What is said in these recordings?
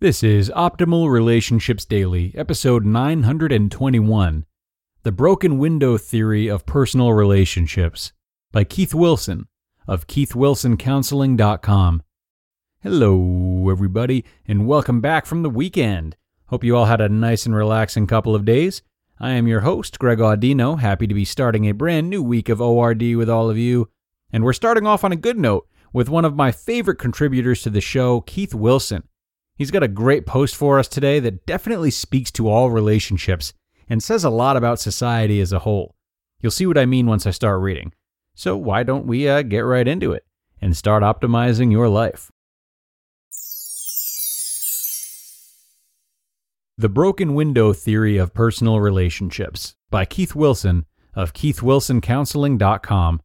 This is Optimal Relationships Daily, episode 921 The Broken Window Theory of Personal Relationships by Keith Wilson of KeithWilsonCounseling.com. Hello, everybody, and welcome back from the weekend. Hope you all had a nice and relaxing couple of days. I am your host, Greg Audino, happy to be starting a brand new week of ORD with all of you. And we're starting off on a good note with one of my favorite contributors to the show, Keith Wilson. He's got a great post for us today that definitely speaks to all relationships and says a lot about society as a whole. You'll see what I mean once I start reading. So, why don't we uh, get right into it and start optimizing your life? The Broken Window Theory of Personal Relationships by Keith Wilson of KeithWilsonCounseling.com.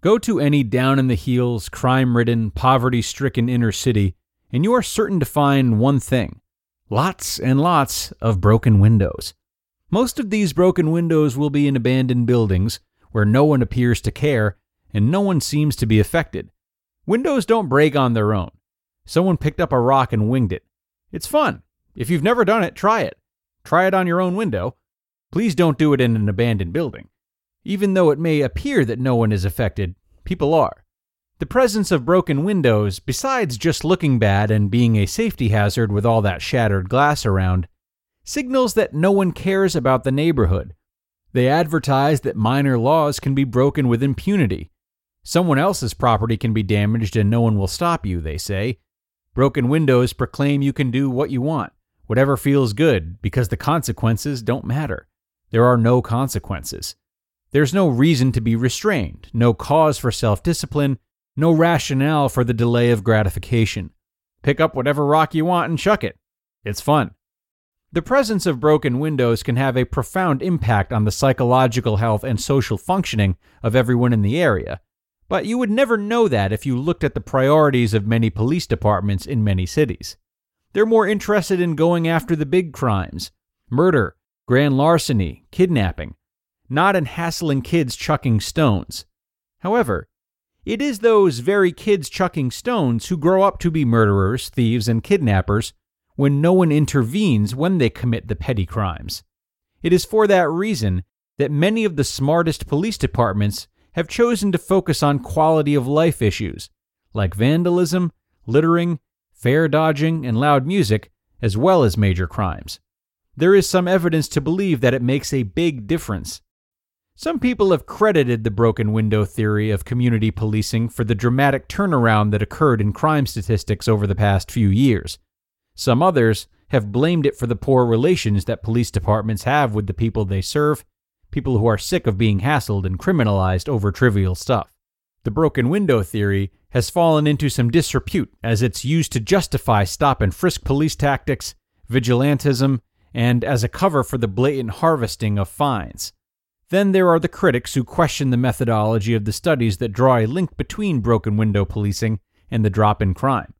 Go to any down in the heels, crime ridden, poverty stricken inner city and you are certain to find one thing lots and lots of broken windows. Most of these broken windows will be in abandoned buildings where no one appears to care and no one seems to be affected. Windows don't break on their own. Someone picked up a rock and winged it. It's fun. If you've never done it, try it. Try it on your own window. Please don't do it in an abandoned building. Even though it may appear that no one is affected, people are. The presence of broken windows, besides just looking bad and being a safety hazard with all that shattered glass around, signals that no one cares about the neighborhood. They advertise that minor laws can be broken with impunity. Someone else's property can be damaged and no one will stop you, they say. Broken windows proclaim you can do what you want, whatever feels good, because the consequences don't matter. There are no consequences. There's no reason to be restrained, no cause for self discipline, no rationale for the delay of gratification. Pick up whatever rock you want and chuck it. It's fun. The presence of broken windows can have a profound impact on the psychological health and social functioning of everyone in the area, but you would never know that if you looked at the priorities of many police departments in many cities. They're more interested in going after the big crimes murder, grand larceny, kidnapping, not in hassling kids chucking stones. However, it is those very kids chucking stones who grow up to be murderers, thieves, and kidnappers when no one intervenes when they commit the petty crimes. It is for that reason that many of the smartest police departments have chosen to focus on quality of life issues like vandalism, littering, fare dodging, and loud music, as well as major crimes. There is some evidence to believe that it makes a big difference. Some people have credited the broken window theory of community policing for the dramatic turnaround that occurred in crime statistics over the past few years. Some others have blamed it for the poor relations that police departments have with the people they serve, people who are sick of being hassled and criminalized over trivial stuff. The broken window theory has fallen into some disrepute as it's used to justify stop and frisk police tactics, vigilantism, and as a cover for the blatant harvesting of fines. Then there are the critics who question the methodology of the studies that draw a link between broken window policing and the drop in crime.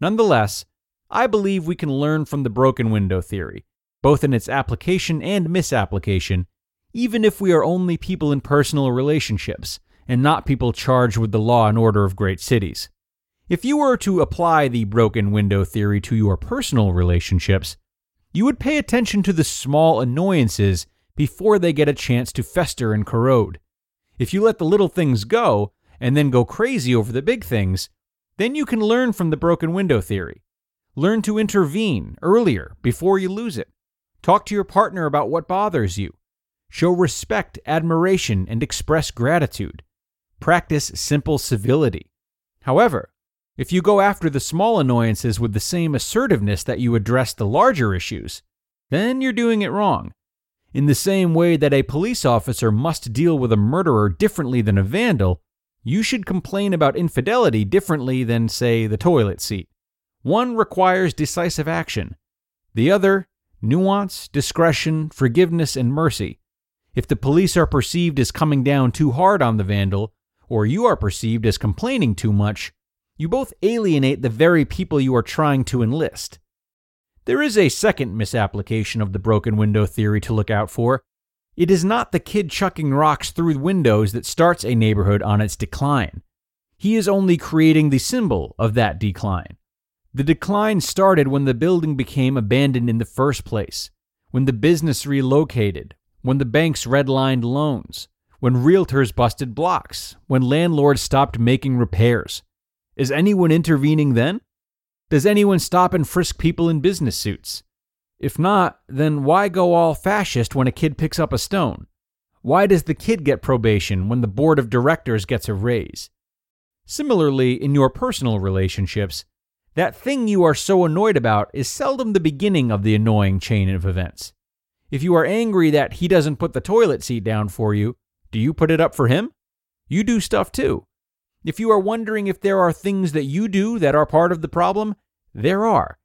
Nonetheless, I believe we can learn from the broken window theory, both in its application and misapplication, even if we are only people in personal relationships and not people charged with the law and order of great cities. If you were to apply the broken window theory to your personal relationships, you would pay attention to the small annoyances before they get a chance to fester and corrode. If you let the little things go and then go crazy over the big things, then you can learn from the broken window theory. Learn to intervene earlier before you lose it. Talk to your partner about what bothers you. Show respect, admiration, and express gratitude. Practice simple civility. However, if you go after the small annoyances with the same assertiveness that you address the larger issues, then you're doing it wrong. In the same way that a police officer must deal with a murderer differently than a vandal, you should complain about infidelity differently than, say, the toilet seat. One requires decisive action, the other, nuance, discretion, forgiveness, and mercy. If the police are perceived as coming down too hard on the vandal, or you are perceived as complaining too much, you both alienate the very people you are trying to enlist. There is a second misapplication of the broken window theory to look out for. It is not the kid chucking rocks through windows that starts a neighborhood on its decline. He is only creating the symbol of that decline. The decline started when the building became abandoned in the first place, when the business relocated, when the banks redlined loans, when realtors busted blocks, when landlords stopped making repairs. Is anyone intervening then? Does anyone stop and frisk people in business suits? If not, then why go all fascist when a kid picks up a stone? Why does the kid get probation when the board of directors gets a raise? Similarly, in your personal relationships, that thing you are so annoyed about is seldom the beginning of the annoying chain of events. If you are angry that he doesn't put the toilet seat down for you, do you put it up for him? You do stuff too. If you are wondering if there are things that you do that are part of the problem, there are.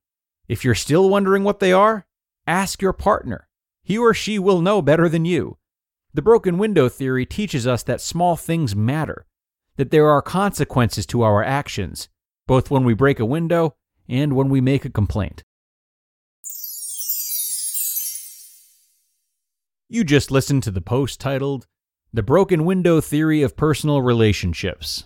If you're still wondering what they are, ask your partner. He or she will know better than you. The broken window theory teaches us that small things matter, that there are consequences to our actions, both when we break a window and when we make a complaint. You just listened to the post titled The Broken Window Theory of Personal Relationships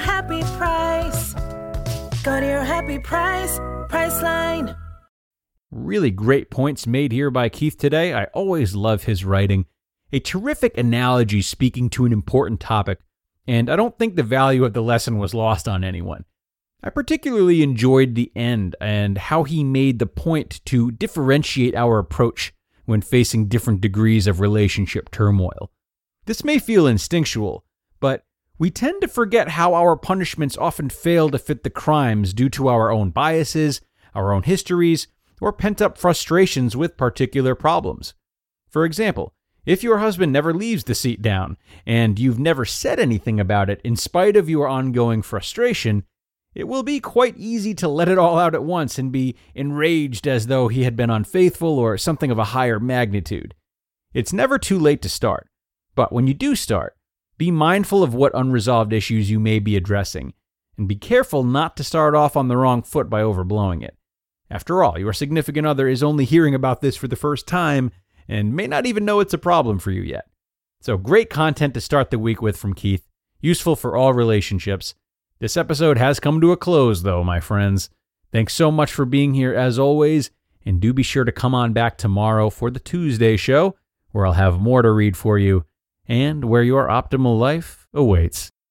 happy price. Go to your happy price, Priceline. Really great points made here by Keith today. I always love his writing. A terrific analogy speaking to an important topic, and I don't think the value of the lesson was lost on anyone. I particularly enjoyed the end and how he made the point to differentiate our approach when facing different degrees of relationship turmoil. This may feel instinctual, but we tend to forget how our punishments often fail to fit the crimes due to our own biases, our own histories, or pent up frustrations with particular problems. For example, if your husband never leaves the seat down and you've never said anything about it in spite of your ongoing frustration, it will be quite easy to let it all out at once and be enraged as though he had been unfaithful or something of a higher magnitude. It's never too late to start, but when you do start, be mindful of what unresolved issues you may be addressing, and be careful not to start off on the wrong foot by overblowing it. After all, your significant other is only hearing about this for the first time and may not even know it's a problem for you yet. So, great content to start the week with from Keith, useful for all relationships. This episode has come to a close, though, my friends. Thanks so much for being here as always, and do be sure to come on back tomorrow for the Tuesday show, where I'll have more to read for you and where your optimal life awaits.